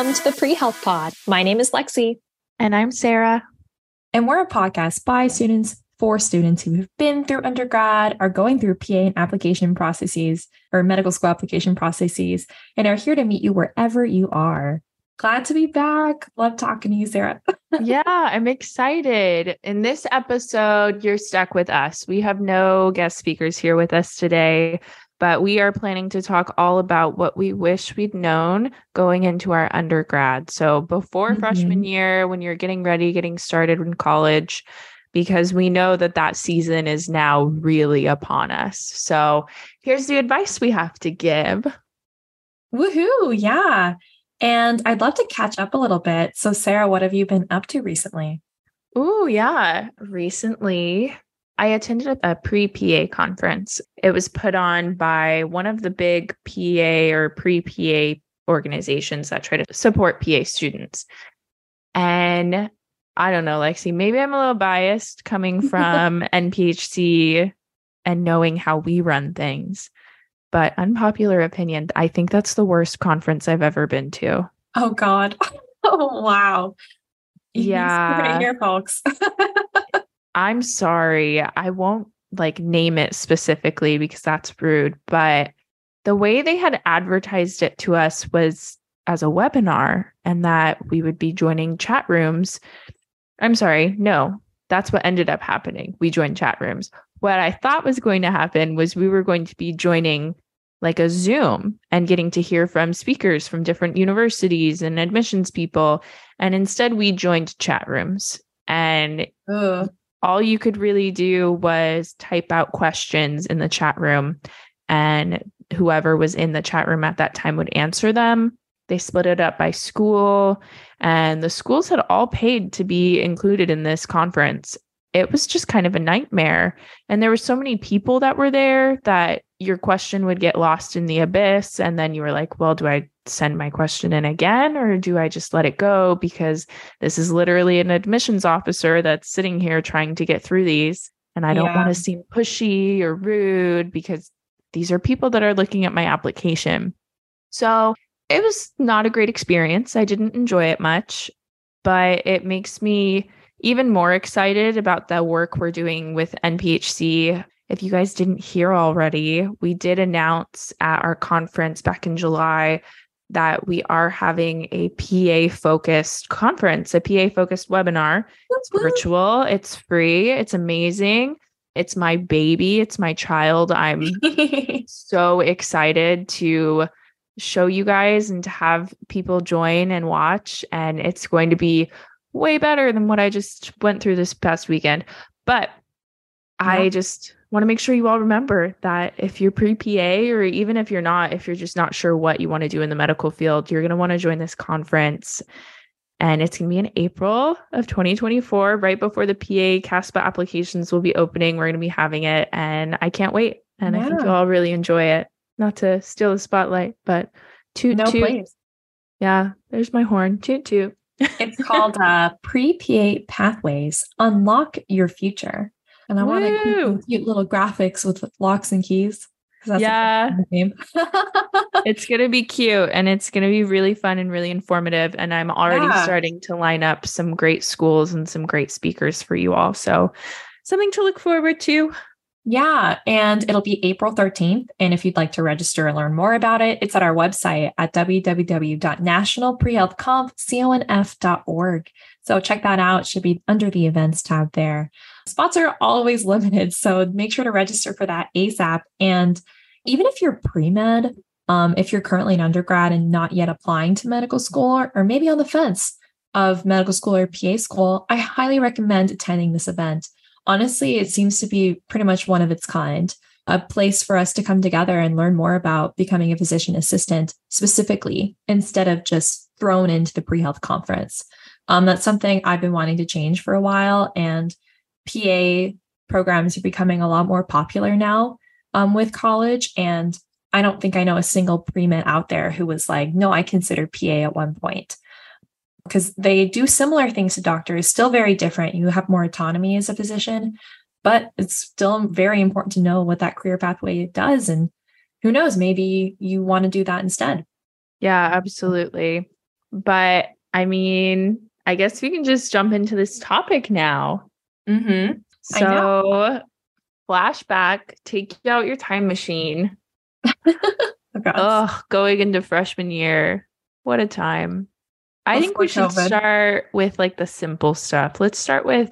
Welcome to the Pre Health Pod. My name is Lexi. And I'm Sarah. And we're a podcast by students for students who have been through undergrad, are going through PA and application processes or medical school application processes, and are here to meet you wherever you are. Glad to be back. Love talking to you, Sarah. yeah, I'm excited. In this episode, you're stuck with us. We have no guest speakers here with us today, but we are planning to talk all about what we wish we'd known going into our undergrad. So, before mm-hmm. freshman year, when you're getting ready, getting started in college, because we know that that season is now really upon us. So, here's the advice we have to give. Woohoo. Yeah. And I'd love to catch up a little bit. So, Sarah, what have you been up to recently? Oh, yeah. Recently, I attended a pre PA conference. It was put on by one of the big PA or pre PA organizations that try to support PA students. And I don't know, Lexi, maybe I'm a little biased coming from NPHC and knowing how we run things. But unpopular opinion, I think that's the worst conference I've ever been to. Oh God. Oh wow. Yeah. Here, folks. I'm sorry. I won't like name it specifically because that's rude, but the way they had advertised it to us was as a webinar and that we would be joining chat rooms. I'm sorry, no, that's what ended up happening. We joined chat rooms. What I thought was going to happen was we were going to be joining like a Zoom and getting to hear from speakers from different universities and admissions people. And instead, we joined chat rooms. And Ugh. All you could really do was type out questions in the chat room, and whoever was in the chat room at that time would answer them. They split it up by school, and the schools had all paid to be included in this conference it was just kind of a nightmare. And there were so many people that were there that your question would get lost in the abyss. And then you were like, well, do I send my question in again or do I just let it go? Because this is literally an admissions officer that's sitting here trying to get through these. And I don't yeah. want to seem pushy or rude because these are people that are looking at my application. So it was not a great experience. I didn't enjoy it much, but it makes me even more excited about the work we're doing with NPHC. If you guys didn't hear already, we did announce at our conference back in July that we are having a PA focused conference, a PA focused webinar. It's virtual, it's free, it's amazing. It's my baby, it's my child. I'm so excited to show you guys and to have people join and watch. And it's going to be way better than what I just went through this past weekend. But yeah. I just want to make sure you all remember that if you're pre PA or even if you're not, if you're just not sure what you want to do in the medical field, you're going to want to join this conference. And it's going to be in April of 2024, right before the PA CASPA applications will be opening. We're going to be having it, and I can't wait. And yeah. I think you'll all really enjoy it. Not to steal the spotlight, but toot no toot. Place. Yeah, there's my horn. Toot toot it's called uh, Pre PA Pathways Unlock Your Future. And I want to cute little graphics with locks and keys. That's yeah. it's going to be cute and it's going to be really fun and really informative. And I'm already yeah. starting to line up some great schools and some great speakers for you all. So, something to look forward to. Yeah, and it'll be April 13th. And if you'd like to register and learn more about it, it's at our website at www.nationalprehealthconf.org. So check that out. It should be under the events tab there. Spots are always limited, so make sure to register for that ASAP. And even if you're pre med, um, if you're currently an undergrad and not yet applying to medical school or, or maybe on the fence of medical school or PA school, I highly recommend attending this event honestly, it seems to be pretty much one of its kind, a place for us to come together and learn more about becoming a physician assistant specifically, instead of just thrown into the pre health conference. Um, that's something I've been wanting to change for a while. And PA programs are becoming a lot more popular now um, with college. And I don't think I know a single pre med out there who was like, no, I consider PA at one point because they do similar things to doctors, still very different. You have more autonomy as a physician, but it's still very important to know what that career pathway does. And who knows, maybe you want to do that instead. Yeah, absolutely. But I mean, I guess we can just jump into this topic now. Mm-hmm. So, flashback, take out your time machine. Oh, going into freshman year. What a time. I think we should COVID. start with like the simple stuff. Let's start with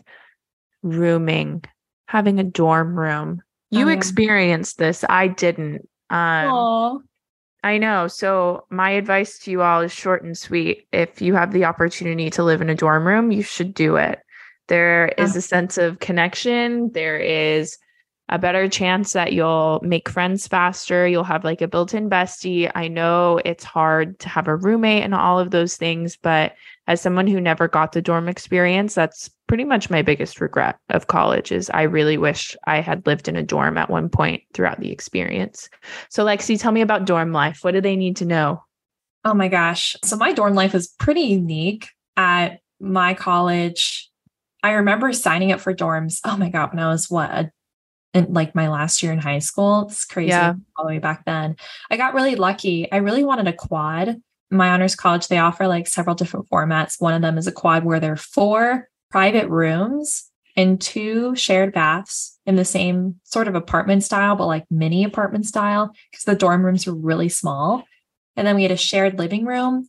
rooming, having a dorm room. You yeah. experienced this. I didn't. Um. I know. So, my advice to you all is short and sweet. If you have the opportunity to live in a dorm room, you should do it. There is Yeah. a sense of connection. There is a better chance that you'll make friends faster. You'll have like a built in bestie. I know it's hard to have a roommate and all of those things, but as someone who never got the dorm experience, that's pretty much my biggest regret of college is I really wish I had lived in a dorm at one point throughout the experience. So, Lexi, tell me about dorm life. What do they need to know? Oh my gosh. So my dorm life is pretty unique at my college. I remember signing up for dorms. Oh my God, when I was what, a, in like my last year in high school. It's crazy Yeah. all the way back then. I got really lucky. I really wanted a quad. My honors college, they offer like several different formats. One of them is a quad where there are four private rooms and two shared baths in the same sort of apartment style, but like mini apartment style, because the dorm rooms were really small. And then we had a shared living room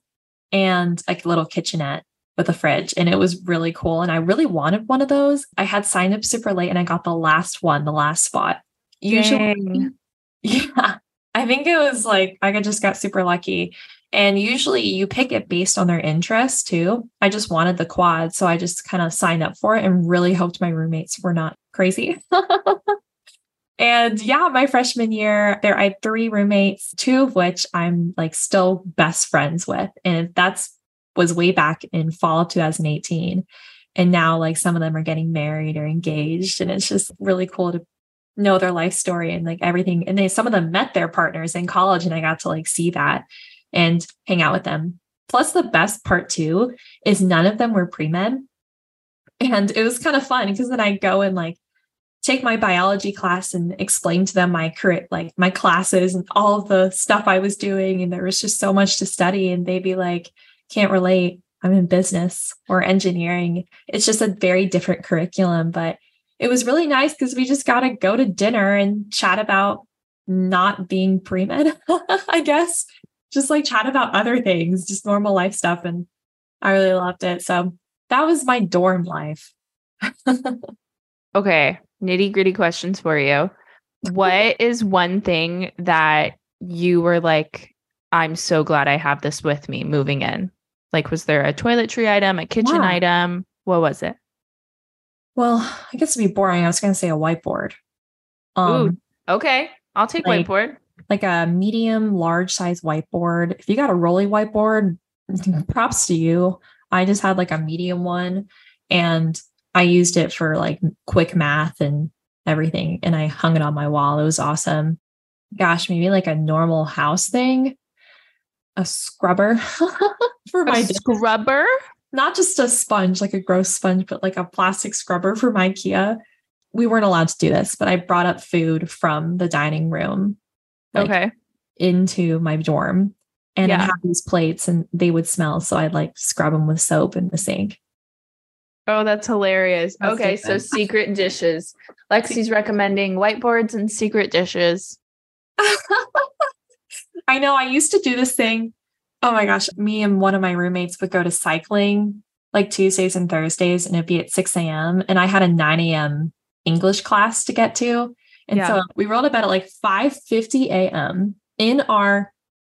and like a little kitchenette with a fridge. And it was really cool. And I really wanted one of those. I had signed up super late and I got the last one, the last spot. Usually, Dang. yeah, I think it was like I just got super lucky. And usually you pick it based on their interest too. I just wanted the quad. So I just kind of signed up for it and really hoped my roommates were not crazy. and yeah, my freshman year, there I had three roommates, two of which I'm like still best friends with. And that's was way back in fall of 2018. And now like some of them are getting married or engaged. And it's just really cool to know their life story and like everything. And they some of them met their partners in college and I got to like see that and hang out with them. Plus the best part too is none of them were pre-med. And it was kind of fun because then I go and like take my biology class and explain to them my current like my classes and all the stuff I was doing. And there was just so much to study. And they'd be like, can't relate. I'm in business or engineering. It's just a very different curriculum, but it was really nice because we just got to go to dinner and chat about not being pre med, I guess. Just like chat about other things, just normal life stuff. And I really loved it. So that was my dorm life. Okay, nitty gritty questions for you. What is one thing that you were like, I'm so glad I have this with me moving in? Like, was there a toiletry item, a kitchen Yeah. item? What was it? Well, I guess to be boring, I was going to say a whiteboard. Um, Ooh. Okay, I'll take like- whiteboard. like a medium large size whiteboard. If you got a rolly whiteboard, props to you. I just had like a medium one and I used it for like quick math and everything. And I hung it on my wall. It was awesome. Gosh, maybe like a normal house thing, a scrubber for my scrubber? not just a sponge, like a gross sponge, but like a plastic scrubber from IKEA. We weren't allowed to do this, but I brought up food from the dining room like, okay. into my dorm and I have these plates and they would smell. So I'd like scrub them with soap in the sink. Oh, that's hilarious. That's okay, so secret dishes. Lexi's recommending whiteboards and secret dishes. I know I used to do this thing. Oh my gosh. Me and one of my roommates would go to cycling like Tuesdays and Thursdays and it'd be at 6 a.m. And I had a 9 a.m. English class to get to. And Yeah. so we rolled to bed at like 5:50 a.m. in our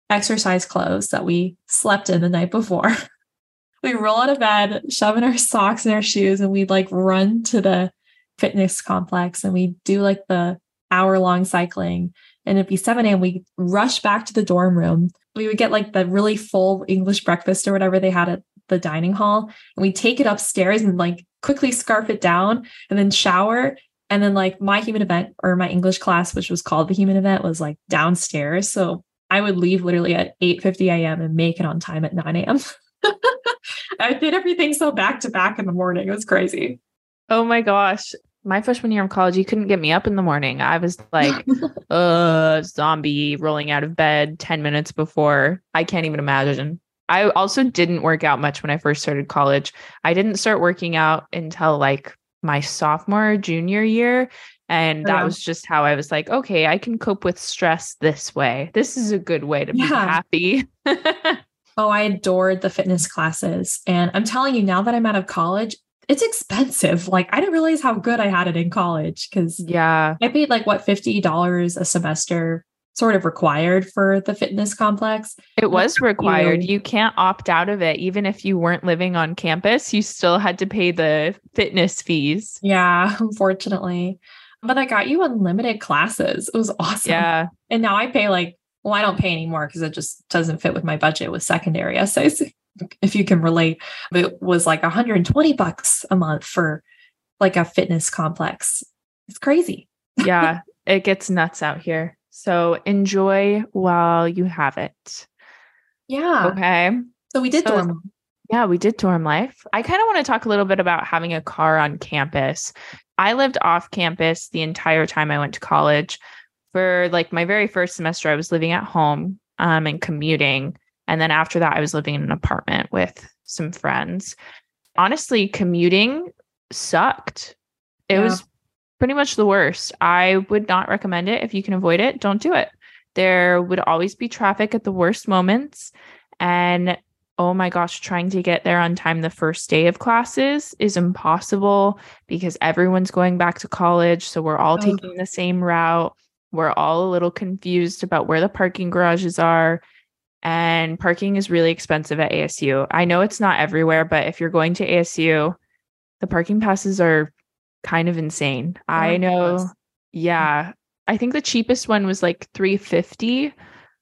exercise clothes that we slept in the night before. we roll out of bed, shove in our socks and our shoes, and we'd like run to the fitness complex and we do like the hour long cycling. And it'd be 7 a.m. We'd rush back to the dorm room. We would get like the really full English breakfast or whatever they had at the dining hall. And we'd take it upstairs and like quickly scarf it down and then shower. And then like my human event or my English class, which was called the human event, was like downstairs. So I would leave literally at 8 50 a.m. and make it on time at 9 a.m. I did everything so back to back in the morning. It was crazy. Oh my gosh. My freshman year of college, you couldn't get me up in the morning. I was like, uh, zombie rolling out of bed 10 minutes before. I can't even imagine. I also didn't work out much when I first started college. I didn't start working out until like my sophomore, junior year. And that was just how I was like, okay, I can cope with stress this way. This is a good way to be Yeah. happy. Oh, I adored the fitness classes. And I'm telling you, now that I'm out of college, it's expensive. Like, I didn't realize how good I had it in college because yeah. I paid like what, $50 a semester, sort of required for the fitness complex. It was required. you. You can't opt out of it. Even if you weren't living on campus, you still had to pay the fitness fees. Yeah, unfortunately. But I got you unlimited classes. It was awesome. Yeah. And now I pay like, well, I don't pay anymore because it just doesn't fit with my budget with secondary essays, if you can relate. It was like 120 bucks a month for like a fitness complex. It's crazy. Yeah. it gets nuts out here. So enjoy while you have it. Yeah. Okay. So we did So- dorm. Yeah, we did dorm life. I kind of want to talk a little bit about having a car on campus. I lived off campus the entire time I went to college. For like my very first semester, I was living at home um, and commuting. And then after that, I was living in an apartment with some friends. Honestly, commuting sucked. It Yeah. was pretty much the worst. I would not recommend it. If you can avoid it, don't do it. There would always be traffic at the worst moments. And oh my gosh, trying to get there on time the first day of classes is impossible because everyone's going back to college. So we're all Ugh. taking the same route. We're all a little confused about where the parking garages are. And parking is really expensive at ASU. I know it's not everywhere, but if you're going to ASU, the parking passes are kind of insane. Oh I know. Yeah. I think the cheapest one was like 350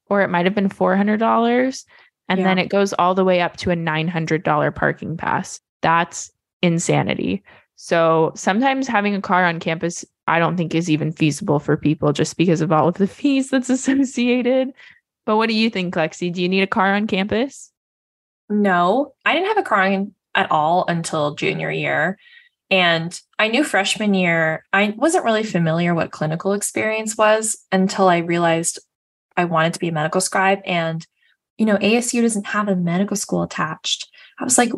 or it might have been $400 and Yeah. then it goes all the way up to a $900 parking pass. That's insanity. So sometimes having a car on campus I don't think is even feasible for people just because of all of the fees that's associated. But what do you think, Lexi? Do you need a car on campus? No, I didn't have a car on at all until junior year. And I knew freshman year, I wasn't really familiar what clinical experience was until I realized I wanted to be a medical scribe. And, you know, ASU doesn't have a medical school attached. I was like,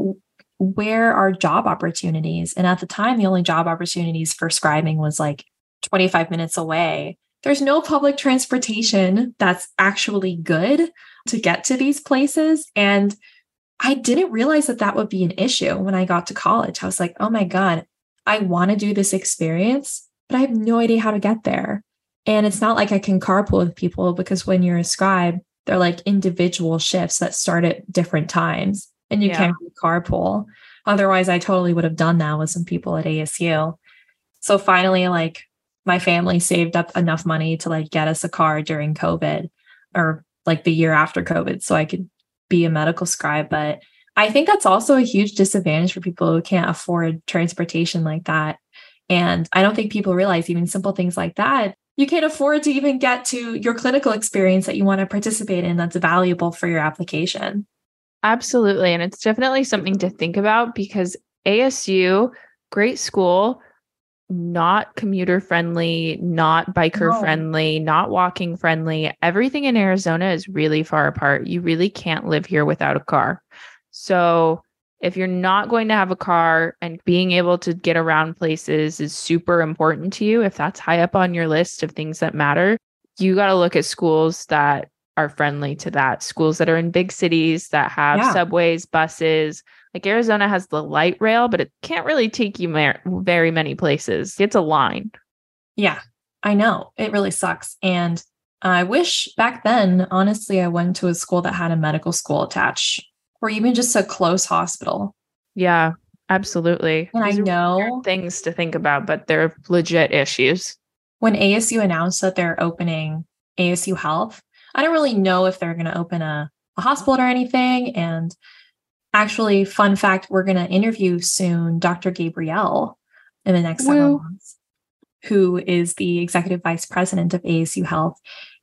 where are job opportunities? And at the time, the only job opportunities for scribing was like 25 minutes away. There's no public transportation that's actually good to get to these places. And I didn't realize that that would be an issue when I got to college. I was like, oh my God, I want to do this experience, but I have no idea how to get there. And it's not like I can carpool with people because when you're a scribe, they're like individual shifts that start at different times and you Yeah. can't carpool. Otherwise, I totally would have done that with some people at ASU. So finally, like my family saved up enough money to like get us a car during COVID or like the year after COVID so I could be a medical scribe. But I think that's also a huge disadvantage for people who can't afford transportation like that. And I don't think people realize even simple things like that. You can't afford to even get to your clinical experience that you want to participate in that's valuable for your application. Absolutely. And it's definitely something to think about because ASU, great school, not commuter friendly, not biker No. friendly, not walking friendly. Everything in Arizona is really far apart. You really can't live here without a car. So, if you're not going to have a car and being able to get around places is super important to you, if that's high up on your list of things that matter, you got to look at schools that are friendly to that. Schools that are in big cities that have Yeah. subways, buses. Like Arizona has the light rail, but it can't really take you very many places. It's a line. Yeah, I know. It really sucks. And I wish back then, honestly, I went to a school that had a medical school attached or even just a close hospital. Yeah, absolutely. And I These are know things to think about, but they're legit issues. when ASU announced that they're opening ASU Health, I don't really know if they're going to open a, a hospital or anything. And actually, fun fact, we're going to interview soon Dr. Gabrielle in the next several months, who is the executive vice president of ASU Health.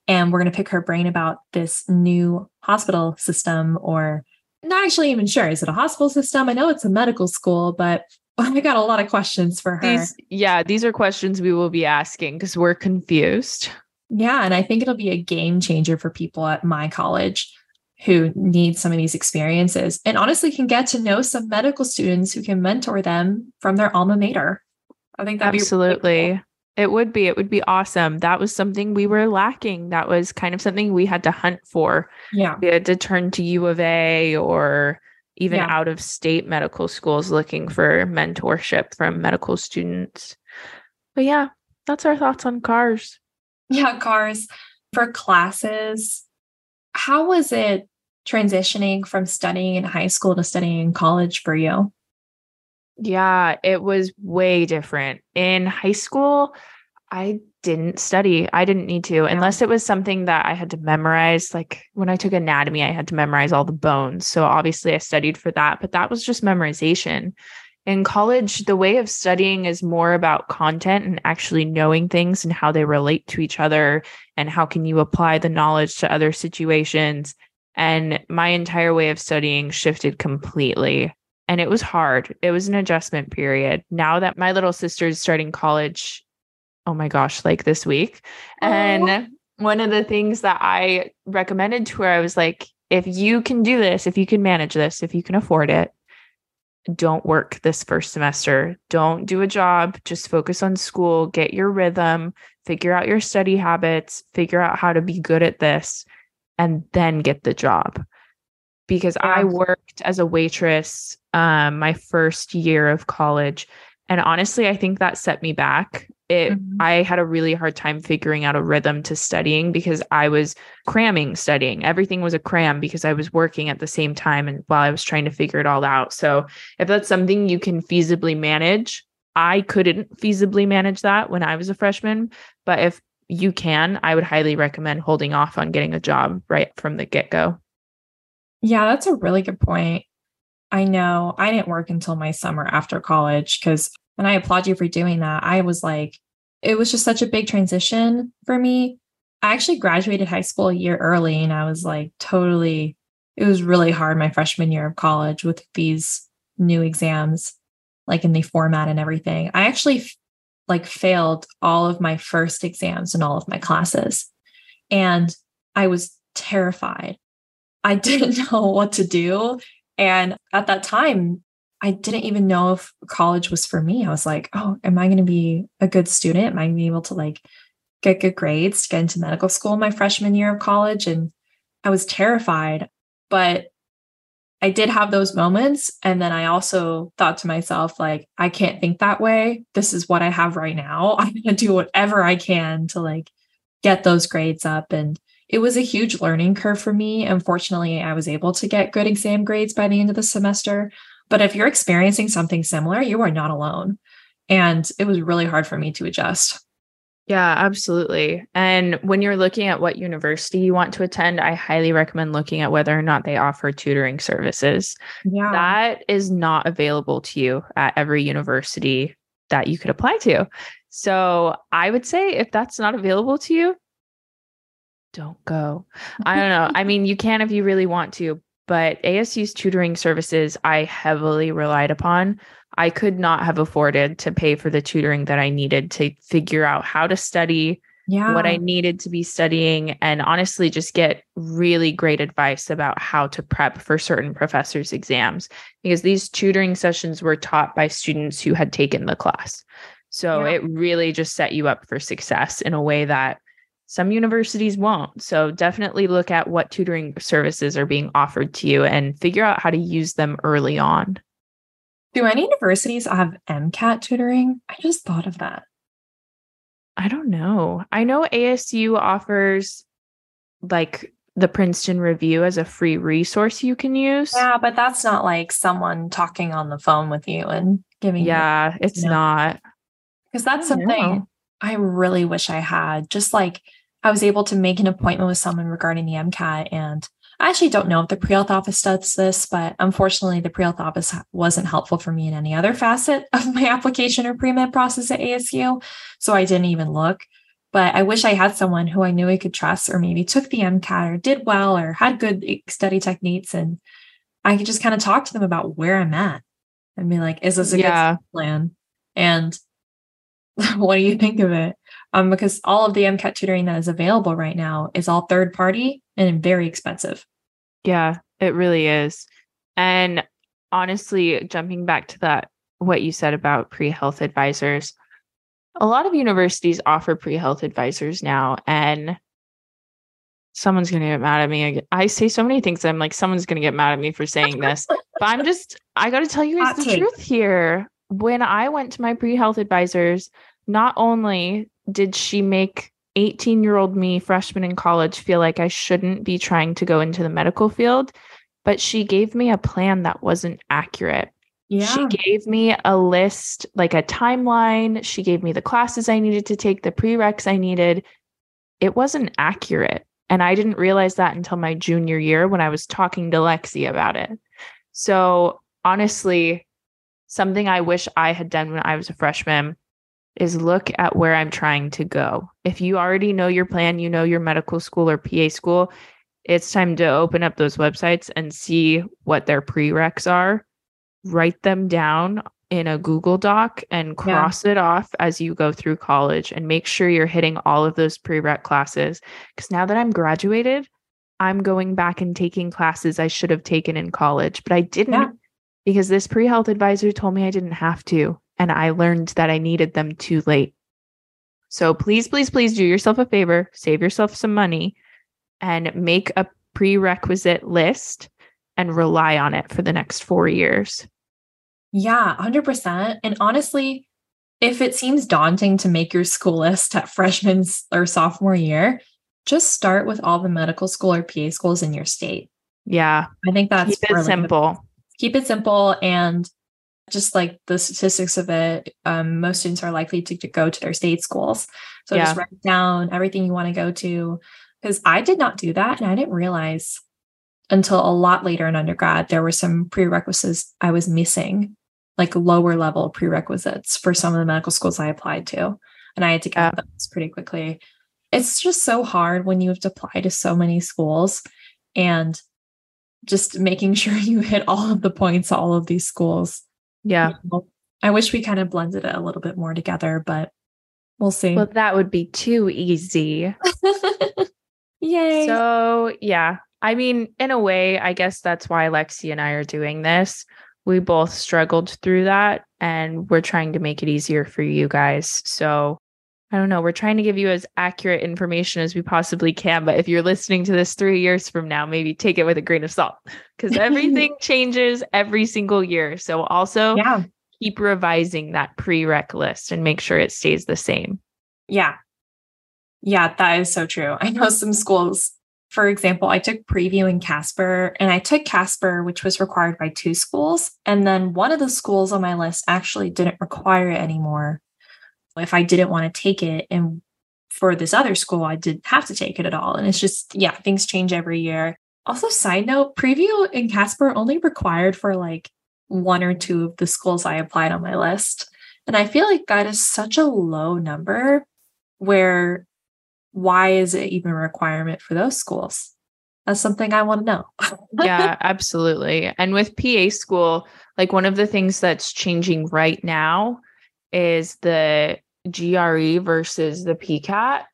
And we're going to pick her brain about this new hospital system, or not actually even sure. Is it a hospital system? I know it's a medical school, but I got a lot of questions for her. These, yeah, these are questions we will be asking because we're confused. Yeah. And I think it'll be a game changer for people at my college who need some of these experiences and honestly can get to know some medical students who can mentor them from their alma mater. I think that absolutely. Really cool. It would be. It would be awesome. That was something we were lacking. That was kind of something we had to hunt for. Yeah. We had to turn to U of A or even yeah. out of state medical schools looking for mentorship from medical students. But yeah, that's our thoughts on cars. Yeah, cars. For classes, how was it transitioning from studying in high school to studying in college for you? Yeah, it was way different. In high school, I didn't study. I didn't need to, unless it was something that I had to memorize. Like when I took anatomy, I had to memorize all the bones. So obviously I studied for that, but that was just memorization. In college, the way of studying is more about content and actually knowing things and how they relate to each other and how can you apply the knowledge to other situations. And my entire way of studying shifted completely and it was hard. It was an adjustment period. Now that my little sister is starting college, oh my gosh, like this week. Oh. And one of the things that I recommended to her, I was like, if you can do this, if you can manage this, if you can afford it, don't work this first semester. Don't do a job. Just focus on school, get your rhythm, figure out your study habits, figure out how to be good at this, and then get the job because yeah. I worked as a waitress um, my first year of college. And honestly, I think that set me back. It mm-hmm. I had a really hard time figuring out a rhythm to studying because I was cramming studying. Everything was a cram because I was working at the same time and while I was trying to figure it all out. So if that's something you can feasibly manage, I couldn't feasibly manage that when I was a freshman. But if you can, I would highly recommend holding off on getting a job right from the get go. Yeah, that's a really good point. I know I didn't work until my summer after college because, and I applaud you for doing that. I was like, it was just such a big transition for me. I actually graduated high school a year early and I was like, totally, it was really hard my freshman year of college with these new exams, like in the format and everything. I actually like failed all of my first exams and all of my classes. And I was terrified I didn't know what to do. And at that time, I didn't even know if college was for me. I was like, oh, am I going to be a good student? Am I going to be able to like get good grades to get into medical school my freshman year of college? And I was terrified, but I did have those moments. And then I also thought to myself, like, I can't think that way. This is what I have right now. I'm going to do whatever I can to like get those grades up. And it was a huge learning curve for me. Unfortunately, I was able to get good exam grades by the end of the semester. But if you're experiencing something similar, you are not alone. And it was really hard for me to adjust. Yeah, absolutely. And when you're looking at what university you want to attend, I highly recommend looking at whether or not they offer tutoring services. Yeah. That is not available to you at every university that you could apply to. So I would say if that's not available to you, don't go. I don't know. I mean, you can if you really want to, but ASU's tutoring services I heavily relied upon. I could not have afforded to pay for the tutoring that I needed to figure out how to study, yeah. what I needed to be studying, and honestly, just get really great advice about how to prep for certain professors' exams because these tutoring sessions were taught by students who had taken the class. So yeah. it really just set you up for success in a way that some universities won't. So definitely look at what tutoring services are being offered to you and figure out how to use them early on. Do any universities have MCAT tutoring? I just thought of that. I don't know. I know ASU offers like the Princeton Review as a free resource you can use. Yeah, but that's not like someone talking on the phone with you and giving Yeah, you, it's you know, not. Because that's something know. I really wish I had. Just like I was able to make an appointment with someone regarding the MCAT. And I actually don't know if the pre health office does this, but unfortunately, the pre health office wasn't helpful for me in any other facet of my application or pre med process at ASU. So I didn't even look. But I wish I had someone who I knew I could trust, or maybe took the MCAT or did well or had good study techniques. And I could just kind of talk to them about where I'm at and be like, is this a yeah. good plan? And what do you think of it? um, because all of the MCAT tutoring that is available right now is all third party and very expensive. Yeah, it really is. And honestly, jumping back to that, what you said about pre health advisors, a lot of universities offer pre health advisors now. And someone's going to get mad at me. I say so many things. I'm like, someone's going to get mad at me for saying this. but I'm just, I got to tell you guys Hot the take. truth here. When I went to my pre health advisors, not only did she make 18 year old me, freshman in college, feel like I shouldn't be trying to go into the medical field, but she gave me a plan that wasn't accurate. Yeah. She gave me a list, like a timeline. She gave me the classes I needed to take, the prereqs I needed. It wasn't accurate. And I didn't realize that until my junior year when I was talking to Lexi about it. So, honestly, something I wish I had done when I was a freshman is look at where I'm trying to go. If you already know your plan, you know your medical school or PA school, it's time to open up those websites and see what their prereqs are. Write them down in a Google Doc and cross yeah. it off as you go through college and make sure you're hitting all of those prereq classes. Because now that I'm graduated, I'm going back and taking classes I should have taken in college, but I didn't yeah. because this pre health advisor told me I didn't have to and I learned that I needed them too late. So please, please, please do yourself a favor, save yourself some money, and make a prerequisite list and rely on it for the next four years. Yeah, 100%. And honestly, if it seems daunting to make your school list at freshman or sophomore year, just start with all the medical school or PA schools in your state. Yeah. I think that's keep it simple. Keep it simple and just like the statistics of it, um, most students are likely to, to, go to their state schools. So yeah. just write down everything you want to go to. Because I did not do that. And I didn't realize until a lot later in undergrad, there were some prerequisites I was missing, like lower level prerequisites for some of the medical schools I applied to. And I had to get yeah. those pretty quickly. It's just so hard when you have to apply to so many schools and just making sure you hit all of the points all of these schools yeah. You know, I wish we kind of blended it a little bit more together, but we'll see. Well, that would be too easy. Yay. So, yeah. I mean, in a way, I guess that's why Lexi and I are doing this. We both struggled through that and we're trying to make it easier for you guys. So, I don't know. We're trying to give you as accurate information as we possibly can. But if you're listening to this three years from now, maybe take it with a grain of salt because everything changes every single year. So also yeah. keep revising that prereq list and make sure it stays the same. Yeah. Yeah, that is so true. I know some schools, for example, I took PREview in Casper and I took Casper, which was required by two schools. And then one of the schools on my list actually didn't require it anymore if I didn't want to take it and for this other school, I didn't have to take it at all. And it's just, yeah, things change every year. Also, side note, PREview in Casper only required for like one or two of the schools I applied on my list. And I feel like that is such a low number where why is it even a requirement for those schools? That's something I want to know. yeah, absolutely. And with PA school, like one of the things that's changing right now is the GRE versus the PCAT.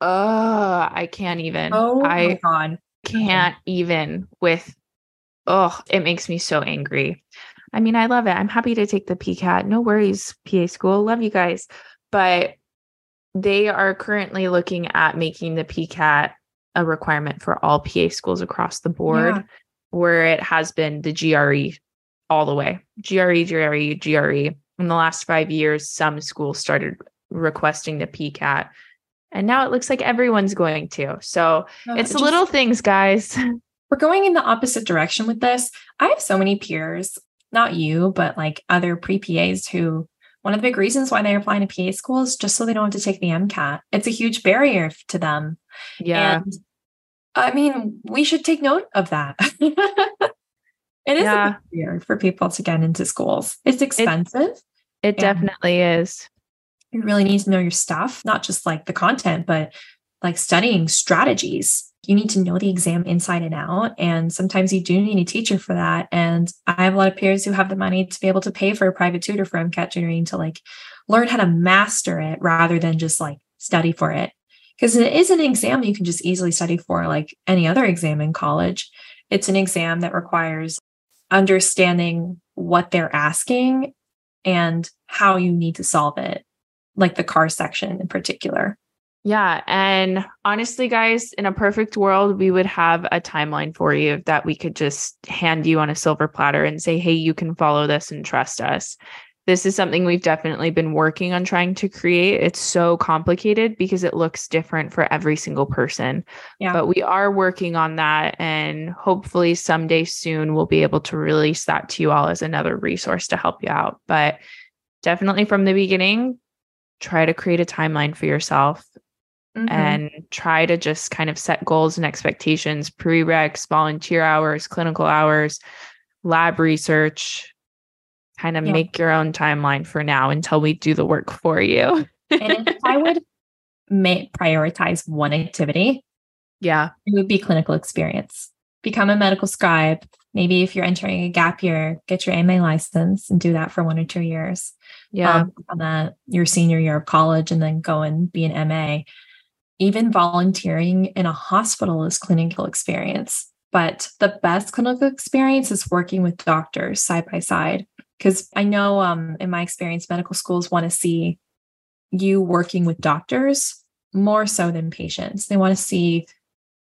Oh, I can't even. Oh I God. can't even with oh, it makes me so angry. I mean, I love it. I'm happy to take the PCAT. No worries, PA school. Love you guys. But they are currently looking at making the PCAT a requirement for all PA schools across the board, yeah. where it has been the GRE all the way. GRE, GRE, GRE in the last five years, some schools started requesting the PCAT. And now it looks like everyone's going to. So uh, it's the little things, guys. We're going in the opposite direction with this. I have so many peers, not you, but like other pre PAs who one of the big reasons why they're applying to PA school is just so they don't have to take the MCAT. It's a huge barrier to them. Yeah. And I mean, we should take note of that. it is yeah. weird for people to get into schools. It's expensive. It, it definitely is. You really need to know your stuff, not just like the content, but like studying strategies. You need to know the exam inside and out. And sometimes you do need a teacher for that. And I have a lot of peers who have the money to be able to pay for a private tutor for MCAT tutoring to like learn how to master it rather than just like study for it. Because it is an exam you can just easily study for like any other exam in college. it's an exam that requires understanding what they're asking and how you need to solve it, like the car section in particular. Yeah. And honestly, guys, in a perfect world, we would have a timeline for you that we could just hand you on a silver platter and say, hey, you can follow this and trust us. This is something we've definitely been working on trying to create. It's so complicated because it looks different for every single person. Yeah. But we are working on that. And hopefully, someday soon, we'll be able to release that to you all as another resource to help you out. But definitely from the beginning, try to create a timeline for yourself mm-hmm. and try to just kind of set goals and expectations, prereqs, volunteer hours, clinical hours, lab research, kind of yeah. make your own timeline for now until we do the work for you. and if I would make prioritize one activity, yeah, it would be clinical experience. Become a medical scribe. Maybe if you're entering a gap year, get your MA license and do that for one or two years. Yeah. Um, on that your senior year of college and then go and be an MA even volunteering in a hospital is clinical experience. But the best clinical experience is working with doctors side by side. Because I know um, in my experience, medical schools want to see you working with doctors more so than patients. They want to see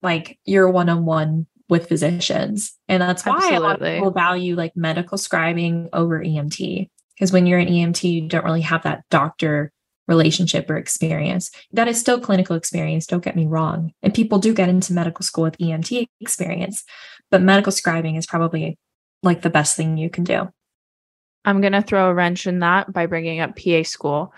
like your one on one with physicians. And that's why Absolutely. a lot of people value like medical scribing over EMT. Because when you're an EMT, you don't really have that doctor relationship or experience. That is still clinical experience, don't get me wrong. And people do get into medical school with EMT experience, but medical scribing is probably like the best thing you can do. I'm going to throw a wrench in that by bringing up PA school.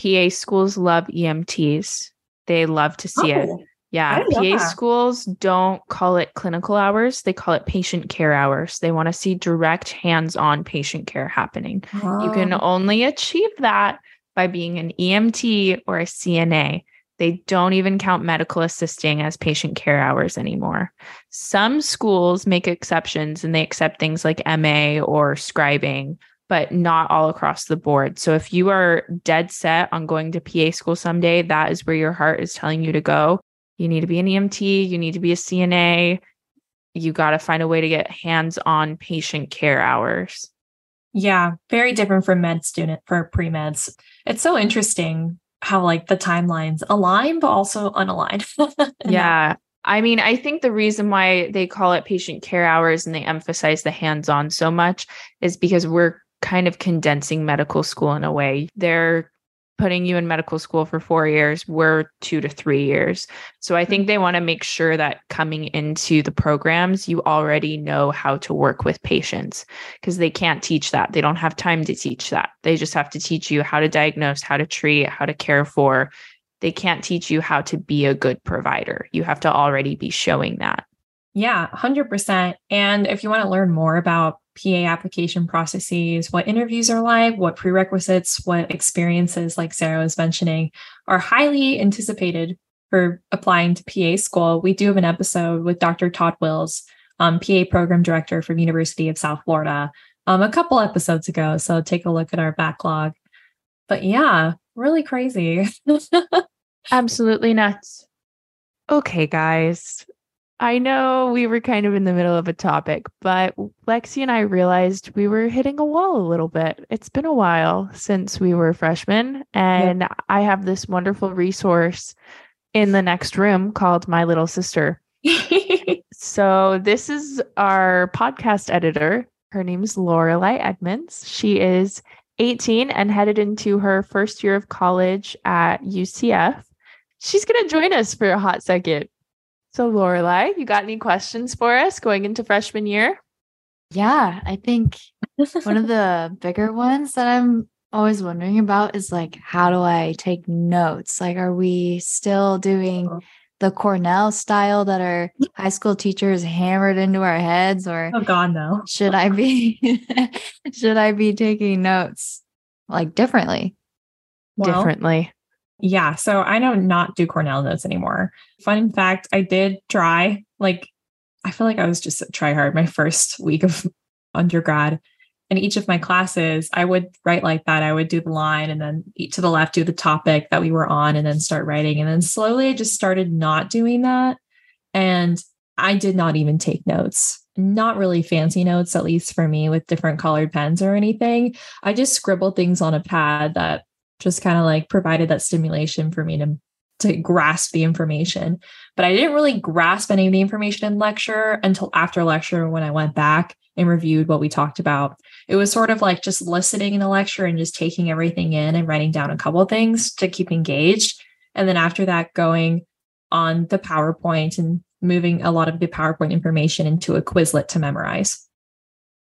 PA schools love EMTs. They love to see oh, it. Yeah, PA schools don't call it clinical hours, they call it patient care hours. They want to see direct hands-on patient care happening. You can oh. only achieve that by being an EMT or a CNA. They don't even count medical assisting as patient care hours anymore. Some schools make exceptions and they accept things like MA or scribing, but not all across the board. So if you are dead set on going to PA school someday, that is where your heart is telling you to go. You need to be an EMT, you need to be a CNA. You got to find a way to get hands on patient care hours. Yeah, very different from med student for pre meds. It's so interesting how like the timelines align, but also unaligned. yeah. I mean, I think the reason why they call it patient care hours and they emphasize the hands on so much is because we're kind of condensing medical school in a way. They're putting you in medical school for four years, we're two to three years. So I think mm-hmm. they want to make sure that coming into the programs, you already know how to work with patients because they can't teach that. They don't have time to teach that. They just have to teach you how to diagnose, how to treat, how to care for. They can't teach you how to be a good provider. You have to already be showing that. Yeah, 100%. And if you want to learn more about PA application processes, what interviews are like, what prerequisites, what experiences, like Sarah was mentioning, are highly anticipated for applying to PA school. We do have an episode with Dr. Todd Wills, um, PA program director from University of South Florida, um, a couple episodes ago. So take a look at our backlog. But yeah, really crazy. Absolutely nuts. Okay, guys. I know we were kind of in the middle of a topic, but Lexi and I realized we were hitting a wall a little bit. It's been a while since we were freshmen, and yep. I have this wonderful resource in the next room called My Little Sister. so, this is our podcast editor. Her name is Lorelei Edmonds. She is 18 and headed into her first year of college at UCF. She's going to join us for a hot second. So, Lorelei, you got any questions for us going into freshman year? Yeah, I think one of the bigger ones that I'm always wondering about is like, how do I take notes? Like, are we still doing uh-huh. the Cornell style that our high school teachers hammered into our heads, or oh god, no? Should I be should I be taking notes like differently? Well, differently. Yeah. So I don't not do Cornell notes anymore. Fun fact, I did try, like, I feel like I was just try hard my first week of undergrad. In each of my classes, I would write like that. I would do the line and then to the left, do the topic that we were on and then start writing. And then slowly I just started not doing that. And I did not even take notes not really fancy notes, at least for me, with different colored pens or anything. I just scribbled things on a pad that just kind of like provided that stimulation for me to to grasp the information. But I didn't really grasp any of the information in lecture until after lecture when I went back and reviewed what we talked about. It was sort of like just listening in the lecture and just taking everything in and writing down a couple things to keep engaged. And then after that, going on the PowerPoint and moving a lot of the PowerPoint information into a Quizlet to memorize.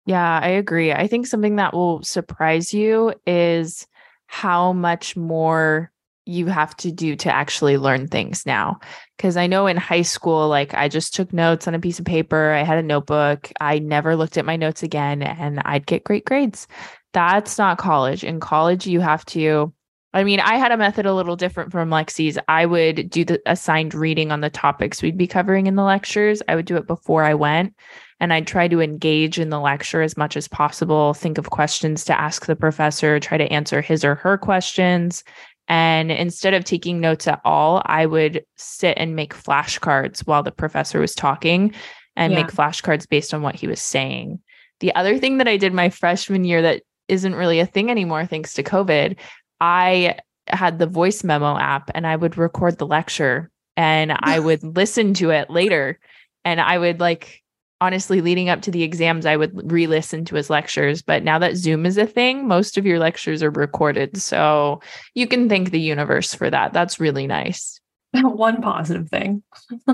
Yeah, I agree. I think something that will surprise you is how much more you have to do to actually learn things now. Because I know in high school, like I just took notes on a piece of paper, I had a notebook, I never looked at my notes again, and I'd get great grades. That's not college. In college, you have to. I mean, I had a method a little different from Lexi's. I would do the assigned reading on the topics we'd be covering in the lectures. I would do it before I went and I'd try to engage in the lecture as much as possible, think of questions to ask the professor, try to answer his or her questions, and instead of taking notes at all, I would sit and make flashcards while the professor was talking and yeah. make flashcards based on what he was saying. The other thing that I did my freshman year that isn't really a thing anymore, thanks to COVID, I had the voice memo app and I would record the lecture and I would listen to it later. And I would like honestly, leading up to the exams, I would re listen to his lectures. But now that Zoom is a thing, most of your lectures are recorded. So you can thank the universe for that. That's really nice. One positive thing.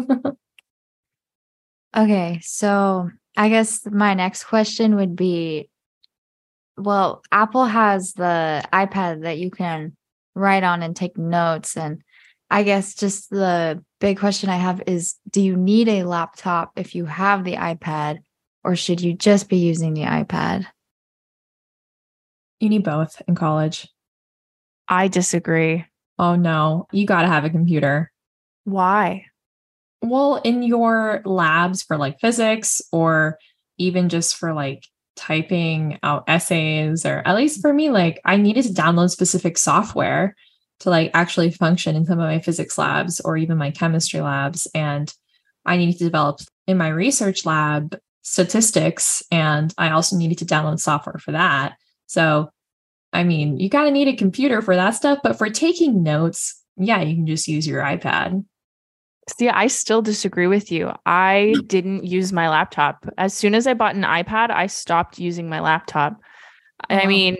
okay. So I guess my next question would be well, Apple has the iPad that you can write on and take notes. And I guess just the big question I have is do you need a laptop if you have the iPad, or should you just be using the iPad? You need both in college. I disagree. Oh, no. You got to have a computer. Why? Well, in your labs for like physics or even just for like typing out essays, or at least for me, like I needed to download specific software to like actually function in some of my physics labs or even my chemistry labs. And I needed to develop in my research lab statistics. And I also needed to download software for that. So, I mean, you kind of need a computer for that stuff. But for taking notes, yeah, you can just use your iPad. See, I still disagree with you. I didn't use my laptop. As soon as I bought an iPad, I stopped using my laptop. I mean,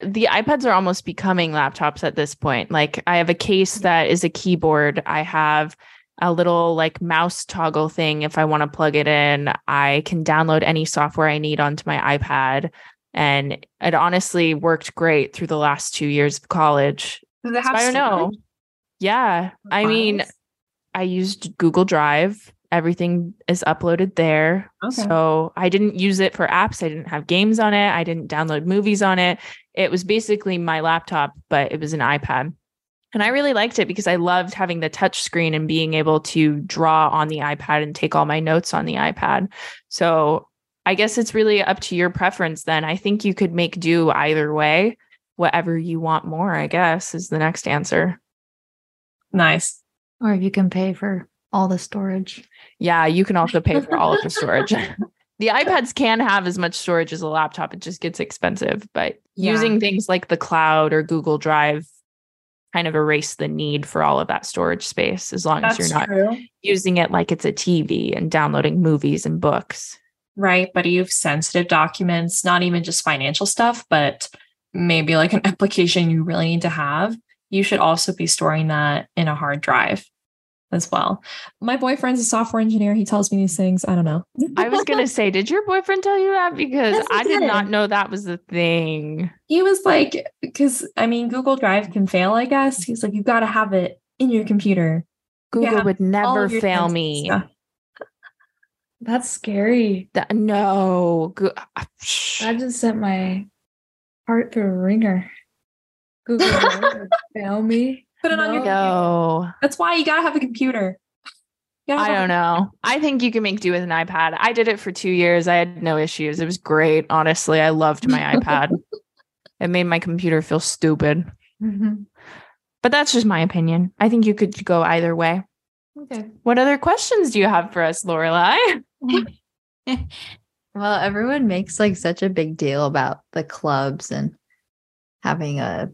the iPads are almost becoming laptops at this point. Like I have a case that is a keyboard. I have a little like mouse toggle thing if I want to plug it in. I can download any software I need onto my iPad. And it honestly worked great through the last two years of college. Does it have so I don't know. Yeah. I mean, I used Google Drive everything is uploaded there. Okay. So I didn't use it for apps. I didn't have games on it. I didn't download movies on it. It was basically my laptop, but it was an iPad. And I really liked it because I loved having the touch screen and being able to draw on the iPad and take all my notes on the iPad. So I guess it's really up to your preference then. I think you could make do either way. Whatever you want more, I guess, is the next answer. Nice. Or if you can pay for all the storage. Yeah, you can also pay for all of the storage. the iPads can have as much storage as a laptop. It just gets expensive, but yeah. using things like the cloud or Google Drive kind of erase the need for all of that storage space as long That's as you're not true. using it like it's a TV and downloading movies and books. Right. But if you have sensitive documents, not even just financial stuff, but maybe like an application you really need to have. You should also be storing that in a hard drive as well. My boyfriend's a software engineer. He tells me these things. I don't know. I was going to say, did your boyfriend tell you that? Because yes, I did. did not know that was the thing. He was like, because I mean, Google Drive can fail, I guess. He's like, you've got to have it in your computer. Google would never fail me. That's scary. Uh, that, no. I just sent my heart through a ringer. Google would fail me. Put it no. on your no. That's why you gotta have a computer. I don't know. I think you can make do with an iPad. I did it for two years. I had no issues. It was great. Honestly, I loved my iPad. It made my computer feel stupid. Mm-hmm. But that's just my opinion. I think you could go either way. Okay. What other questions do you have for us, Lorelai? well, everyone makes like such a big deal about the clubs and having a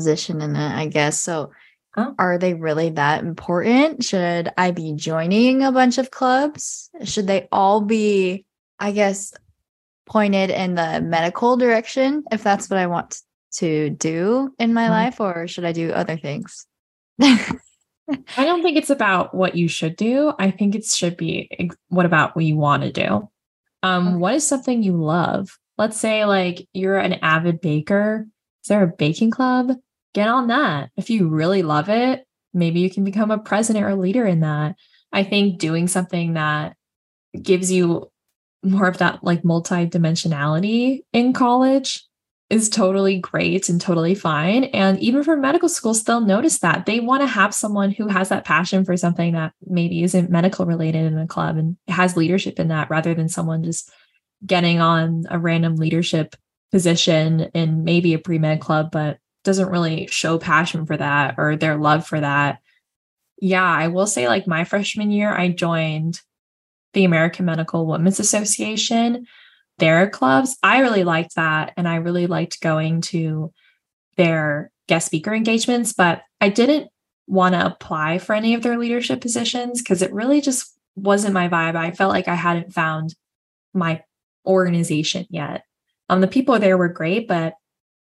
position in it, I guess. So, Oh. are they really that important? Should I be joining a bunch of clubs? Should they all be, I guess, pointed in the medical direction if that's what I want to do in my Mhm. life, or should I do other things? I don't think it's about what you should do. I think it should be what about what you want to do. Um, Okay. what is something you love? Let's say like you're an avid baker. Is there a baking club? Get on that. If you really love it, maybe you can become a president or leader in that. I think doing something that gives you more of that like multi-dimensionality in college is totally great and totally fine. And even for medical schools, they'll notice that they want to have someone who has that passion for something that maybe isn't medical related in a club and has leadership in that rather than someone just getting on a random leadership position in maybe a pre med club, but doesn't really show passion for that or their love for that. Yeah, I will say, like, my freshman year, I joined the American Medical Women's Association their clubs. I really liked that. And I really liked going to their guest speaker engagements, but I didn't want to apply for any of their leadership positions because it really just wasn't my vibe. I felt like I hadn't found my organization yet. Um, the people there were great, but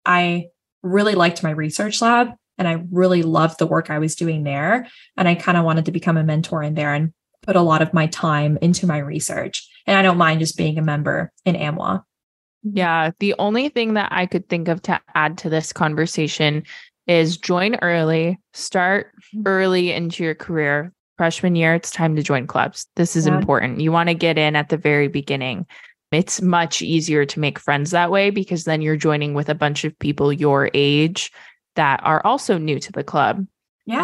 I really liked my research lab and I really loved the work I was doing there. And I kind of wanted to become a mentor in there and put a lot of my time into my research. And I don't mind just being a member in AMWA. Yeah. The only thing that I could think of to add to this conversation is join early, start early into your career. Freshman year, it's time to join clubs. This is Yeah. important. You want to get in at the very beginning. It's much easier to make friends that way because then you're joining with a bunch of people your age that are also new to the club.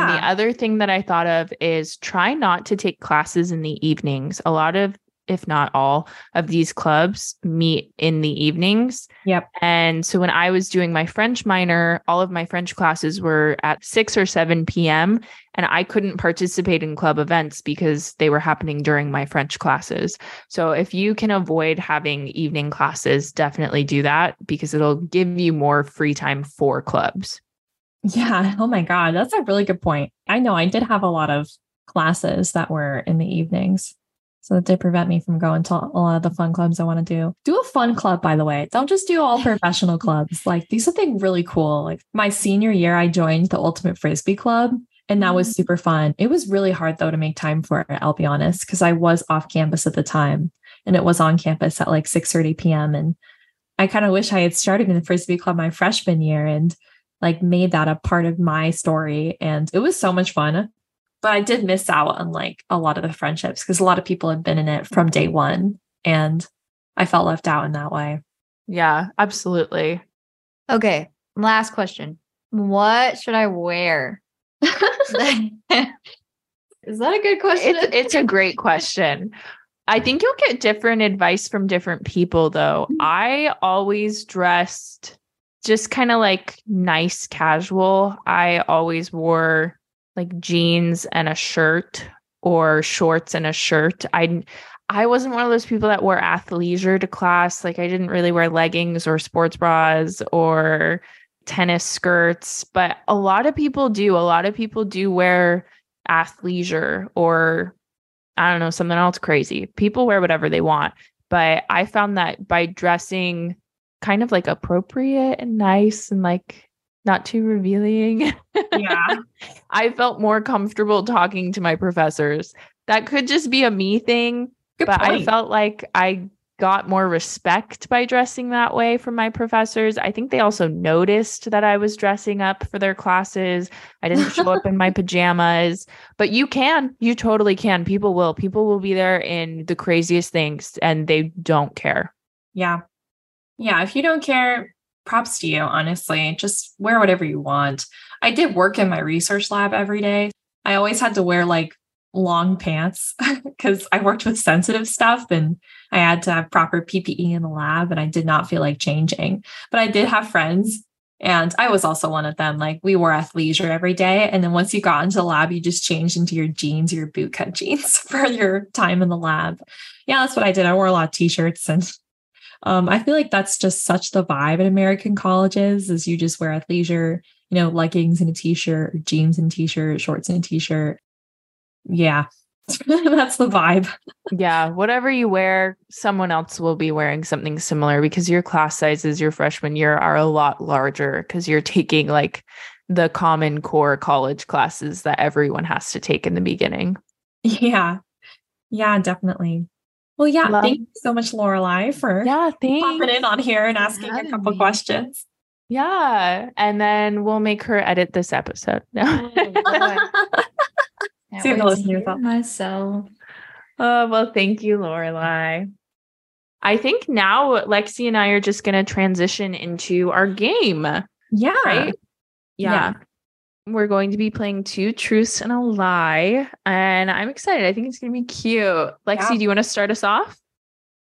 And the other thing that I thought of is try not to take classes in the evenings. A lot of, if not all, of these clubs meet in the evenings. Yep. And so when I was doing my French minor, all of my French classes were at 6 or 7 p.m. And I couldn't participate in club events because they were happening during my French classes. So if you can avoid having evening classes, definitely do that because it'll give you more free time for clubs. Yeah. Oh my God. That's a really good point. I know I did have a lot of classes that were in the evenings. So that did prevent me from going to a lot of the fun clubs I want to do. Do a fun club, by the way. Don't just do all professional clubs. Like do something really cool. Like my senior year, I joined the Ultimate Frisbee Club. And that was mm-hmm. super fun. It was really hard though to make time for it, I'll be honest, because I was off campus at the time and it was on campus at like 6 30 p.m. And I kind of wish I had started in the Frisbee Club my freshman year and like made that a part of my story. And it was so much fun. But I did miss out on like a lot of the friendships because a lot of people had been in it from day one. And I felt left out in that way. Yeah, absolutely. Okay, last question. What should I wear? Is that a good question? It's, it's a great question. I think you'll get different advice from different people, though. Mm-hmm. I always dressed just kind of like nice casual. I always wore like jeans and a shirt or shorts and a shirt. I I wasn't one of those people that wore athleisure to class. Like I didn't really wear leggings or sports bras or tennis skirts, but a lot of people do. A lot of people do wear athleisure or I don't know, something else crazy. People wear whatever they want. But I found that by dressing kind of like appropriate and nice and like not too revealing, Yeah. I felt more comfortable talking to my professors. That could just be a me thing, Good but I felt like I got more respect by dressing that way from my professors. I think they also noticed that I was dressing up for their classes. I didn't show up in my pajamas, but you can, you totally can. People will. People will be there in the craziest things and they don't care. Yeah. Yeah. If you don't care, props to you, honestly. Just wear whatever you want. I did work in my research lab every day. I always had to wear like long pants because I worked with sensitive stuff and I had to have proper PPE in the lab and I did not feel like changing. But I did have friends And I was also one of them. Like we wore athleisure every day. And then once you got into the lab, you just changed into your jeans, your bootcut jeans for your time in the lab. Yeah, that's what I did. I wore a lot of t-shirts and um, I feel like that's just such the vibe at American colleges is you just wear athleisure, you know, leggings and a t-shirt, jeans and t-shirt, shorts and a t-shirt. Yeah. that's the vibe. Yeah, whatever you wear, someone else will be wearing something similar because your class sizes your freshman year are a lot larger because you're taking like the common core college classes that everyone has to take in the beginning. Yeah. Yeah, definitely. Well, yeah, Love. thank you so much, Lorelai, for yeah, thanks. popping in on here and asking a couple me. questions. Yeah. And then we'll make her edit this episode. No. See if listen to yourself. Myself. Oh, well, thank you, Lorelai. I think now Lexi and I are just going to transition into our game. Yeah. Right? Yeah. yeah. We're going to be playing two truths and a lie. And I'm excited. I think it's going to be cute. Lexi, yeah. do you want to start us off?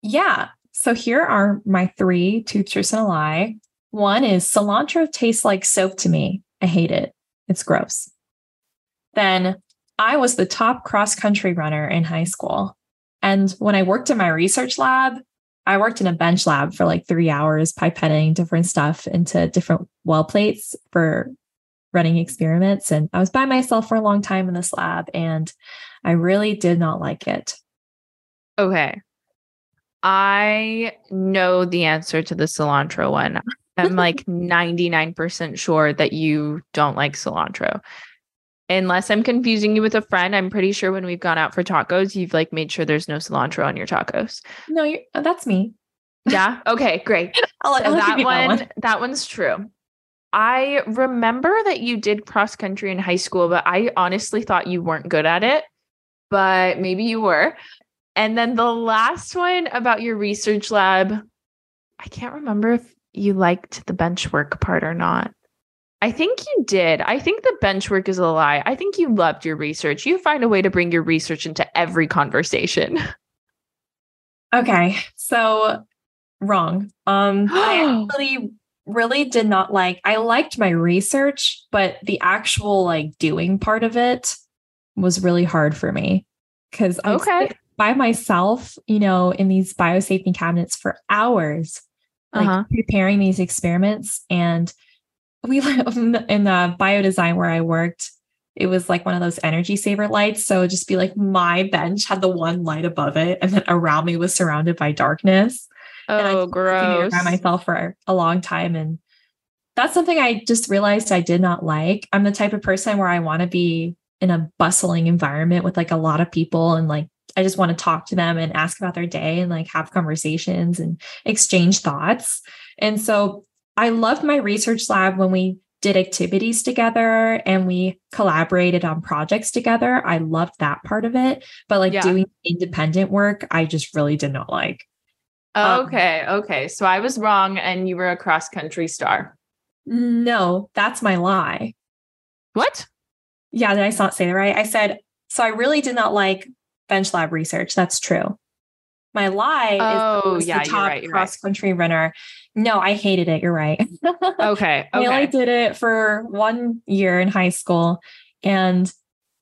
Yeah. So here are my three two truths and a lie. One is cilantro tastes like soap to me. I hate it. It's gross. Then I was the top cross country runner in high school. And when I worked in my research lab, I worked in a bench lab for like three hours, pipetting different stuff into different well plates for running experiments. And I was by myself for a long time in this lab, and I really did not like it. Okay. I know the answer to the cilantro one. I'm like 99% sure that you don't like cilantro unless I'm confusing you with a friend, I'm pretty sure when we've gone out for tacos, you've like made sure there's no cilantro on your tacos. No, you're, uh, that's me. Yeah. Okay. Great. I'll, so I'll that one, that one, that one's true. I remember that you did cross country in high school, but I honestly thought you weren't good at it. But maybe you were. And then the last one about your research lab, I can't remember if you liked the bench work part or not. I think you did. I think the bench work is a lie. I think you loved your research. You find a way to bring your research into every conversation. Okay. So wrong. Um I actually really did not like I liked my research, but the actual like doing part of it was really hard for me cuz I was Okay. by myself, you know, in these biosafety cabinets for hours like uh-huh. preparing these experiments and we live in the, Biodesign where I worked. It was like one of those energy saver lights. So just be like my bench had the one light above it, and then around me was surrounded by darkness. Oh, gross! By myself for a long time, and that's something I just realized I did not like. I'm the type of person where I want to be in a bustling environment with like a lot of people and like I just want to talk to them and ask about their day and like have conversations and exchange thoughts. And so I loved my research lab when we did activities together and we collaborated on projects together. I loved that part of it. But like yeah. doing independent work, I just really did not like. Um, okay. Um, okay. So I was wrong and you were a cross country star. No, that's my lie. What? Yeah, did I not say that right? I said, so I really did not like bench lab research. That's true. My lie oh, is yeah, the top right, cross country right. runner. No, I hated it. You're right. okay. I only did it for one year in high school. And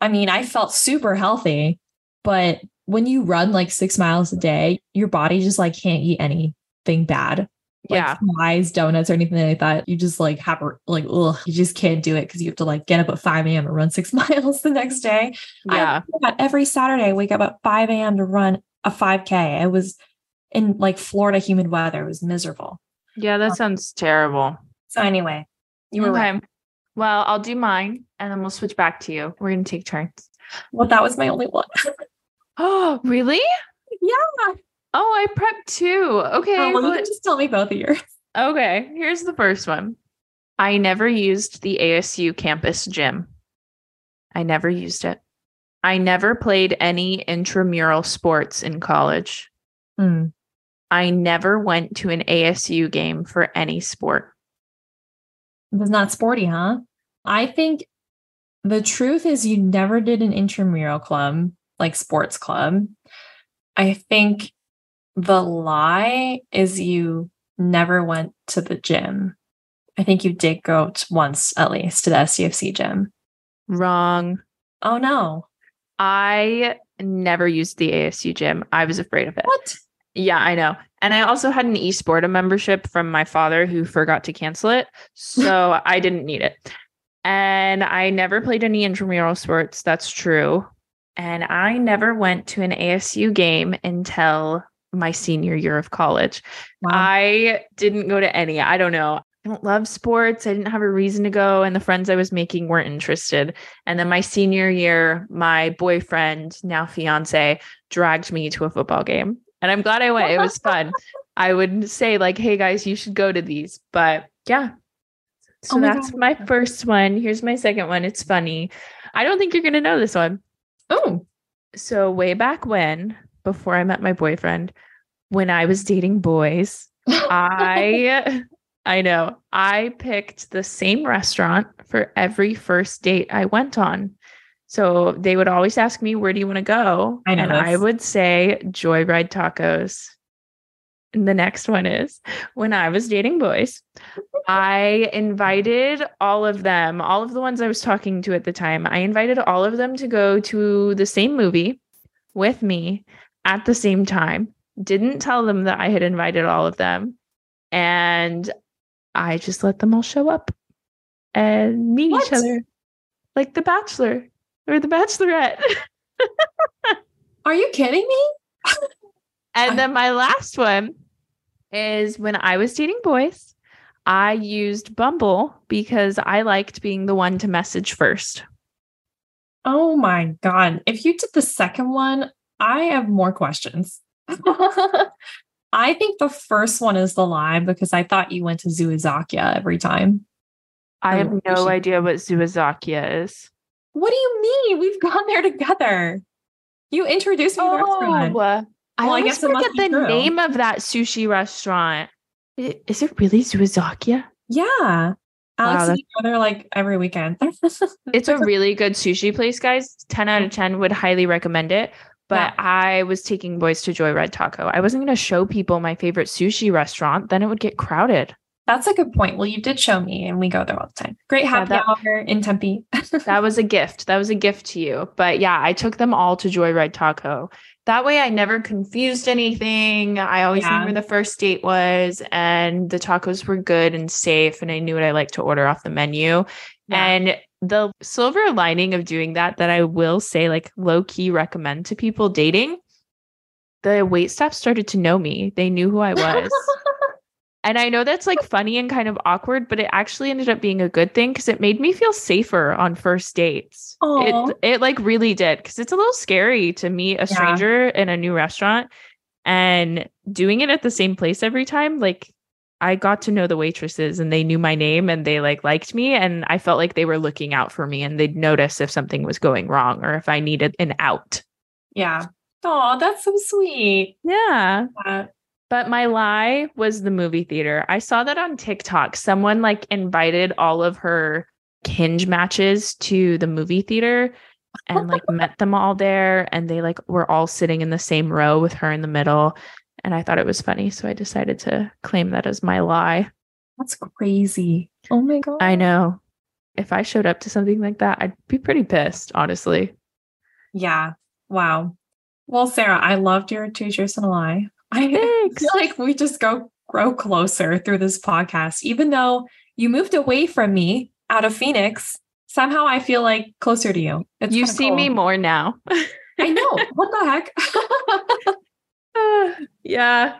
I mean, I felt super healthy, but when you run like six miles a day, your body just like can't eat anything bad. Like yeah. flies, donuts, or anything like that. You just like have like, ugh, you just can't do it because you have to like get up at 5 a.m. and run six miles the next day. Yeah. I, every Saturday, I wake up at 5 a.m. to run a 5K. It was in like Florida humid weather. It was miserable. Yeah, that um, sounds terrible. So anyway, you were okay. right. Well, I'll do mine and then we'll switch back to you. We're gonna take turns. Well, that was my only one. oh, really? Yeah. Oh, I prepped two. Okay. Oh, well, you can just tell me both of yours. Okay. Here's the first one. I never used the ASU campus gym. I never used it. I never played any intramural sports in college. Mm. I never went to an ASU game for any sport. It was not sporty, huh? I think the truth is you never did an intramural club, like sports club. I think the lie is you never went to the gym. I think you did go once at least to the SDFC gym. Wrong. Oh no. I never used the ASU gym. I was afraid of it. What? Yeah, I know. And I also had an eSporta membership from my father who forgot to cancel it. So I didn't need it. And I never played any intramural sports. That's true. And I never went to an ASU game until my senior year of college. Wow. I didn't go to any. I don't know. I don't love sports. I didn't have a reason to go, and the friends I was making weren't interested. And then my senior year, my boyfriend, now fiance, dragged me to a football game. And I'm glad I went. It was fun. I would say, like, hey guys, you should go to these. But yeah. So Oh my that's God. my first one. Here's my second one. It's funny. I don't think you're going to know this one. oh. So, way back when, before I met my boyfriend, when I was dating boys, I I know. I picked the same restaurant for every first date I went on. So they would always ask me, "Where do you want to go?" I and I would say Joyride Tacos. And the next one is when I was dating boys, I invited all of them, all of the ones I was talking to at the time. I invited all of them to go to the same movie with me at the same time. Didn't tell them that I had invited all of them. And I just let them all show up and meet What? each other like the bachelor or the bachelorette. Are you kidding me? And then my last one is when I was dating boys, I used Bumble because I liked being the one to message first. Oh my God. If you did the second one, I have more questions. I think the first one is the lie because I thought you went to Zuizakia every time. I Oh, have no idea what Zuizakia is. What do you mean? We've gone there together. You introduced me to the restaurant. Oh, I Well, I always guess forget the true. name of that sushi restaurant. Is it really Zuizakia? Yeah. Alex Wow, and I go there like every weekend. It's a really good sushi place, guys. 10 out of 10 would highly recommend it. But I was taking boys to Joyride Taco. I wasn't going to show people my favorite sushi restaurant, then it would get crowded. That's a good point. Well, you did show me, and we go there all the time. Great Yeah, happy that- hour in Tempe. That was a gift. That was a gift to you. But yeah, I took them all to Joyride Taco. That way I never confused anything. I always Yeah. knew where the first date was and the tacos were good and safe and I knew what I liked to order off the menu. And the silver lining of doing that that I will say like low key recommend to people dating, the wait staff started to know me. They knew who I was. And I know that's like funny and kind of awkward, but it actually ended up being a good thing because it made me feel safer on first dates. It it like really did because it's a little scary to meet a Yeah. stranger in a new restaurant and doing it at the same place every time. Like I got to know the waitresses and they knew my name and they like liked me and I felt like they were looking out for me and they'd notice if something was going wrong or if I needed an out. yeah. Oh, that's so sweet. Yeah. Uh, But my lie was the movie theater. I saw that on TikTok. Someone like invited all of her hinge matches to the movie theater and like met them all there and they like were all sitting in the same row with her in the middle and I thought it was funny so I decided to claim that as my lie. that's crazy. Oh my god. I know. If I showed up to something like that, I'd be pretty pissed, honestly. Yeah. Wow. Well, Sarah, I loved your two truths and a lie. I Thanks. feel like we just go grow closer through this podcast. Even though you moved away from me out of Phoenix, somehow I feel like closer to you. It's you see me more now. I know. What the heck? Ah, yeah.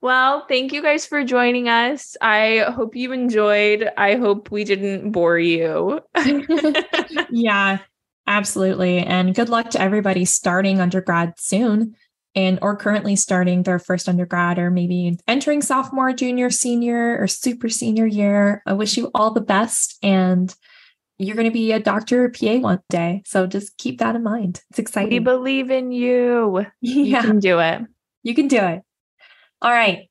Well, thank you guys for joining us. I hope you enjoyed. I hope we didn't bore you. yeah, absolutely. And good luck to everybody starting undergrad soon and or currently starting their first undergrad or maybe entering sophomore, junior, senior, or super senior year. I wish you all the best and you're going to be a doctor or PA one day. So just keep that in mind. It's exciting. we believe in you. You can do it. You can do it. All right.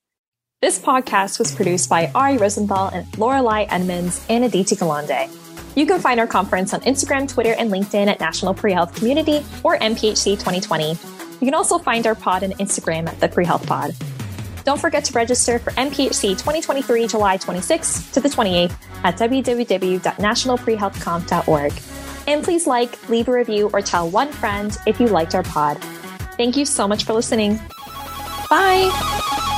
This podcast was produced by Ari Rosenthal and Lorelai Edmonds and Aditi Galande. You can find our conference on Instagram, Twitter, and LinkedIn at National Pre-Health Community or NPHC 2020. You can also find our pod on Instagram at the Pre-Health Pod. Don't forget to register for NPHC 2023 July 26th to the 28th at www.nationalprehealthconf.org. And please like, leave a review, or tell one friend if you liked our pod. Thank you so much for listening. Bye.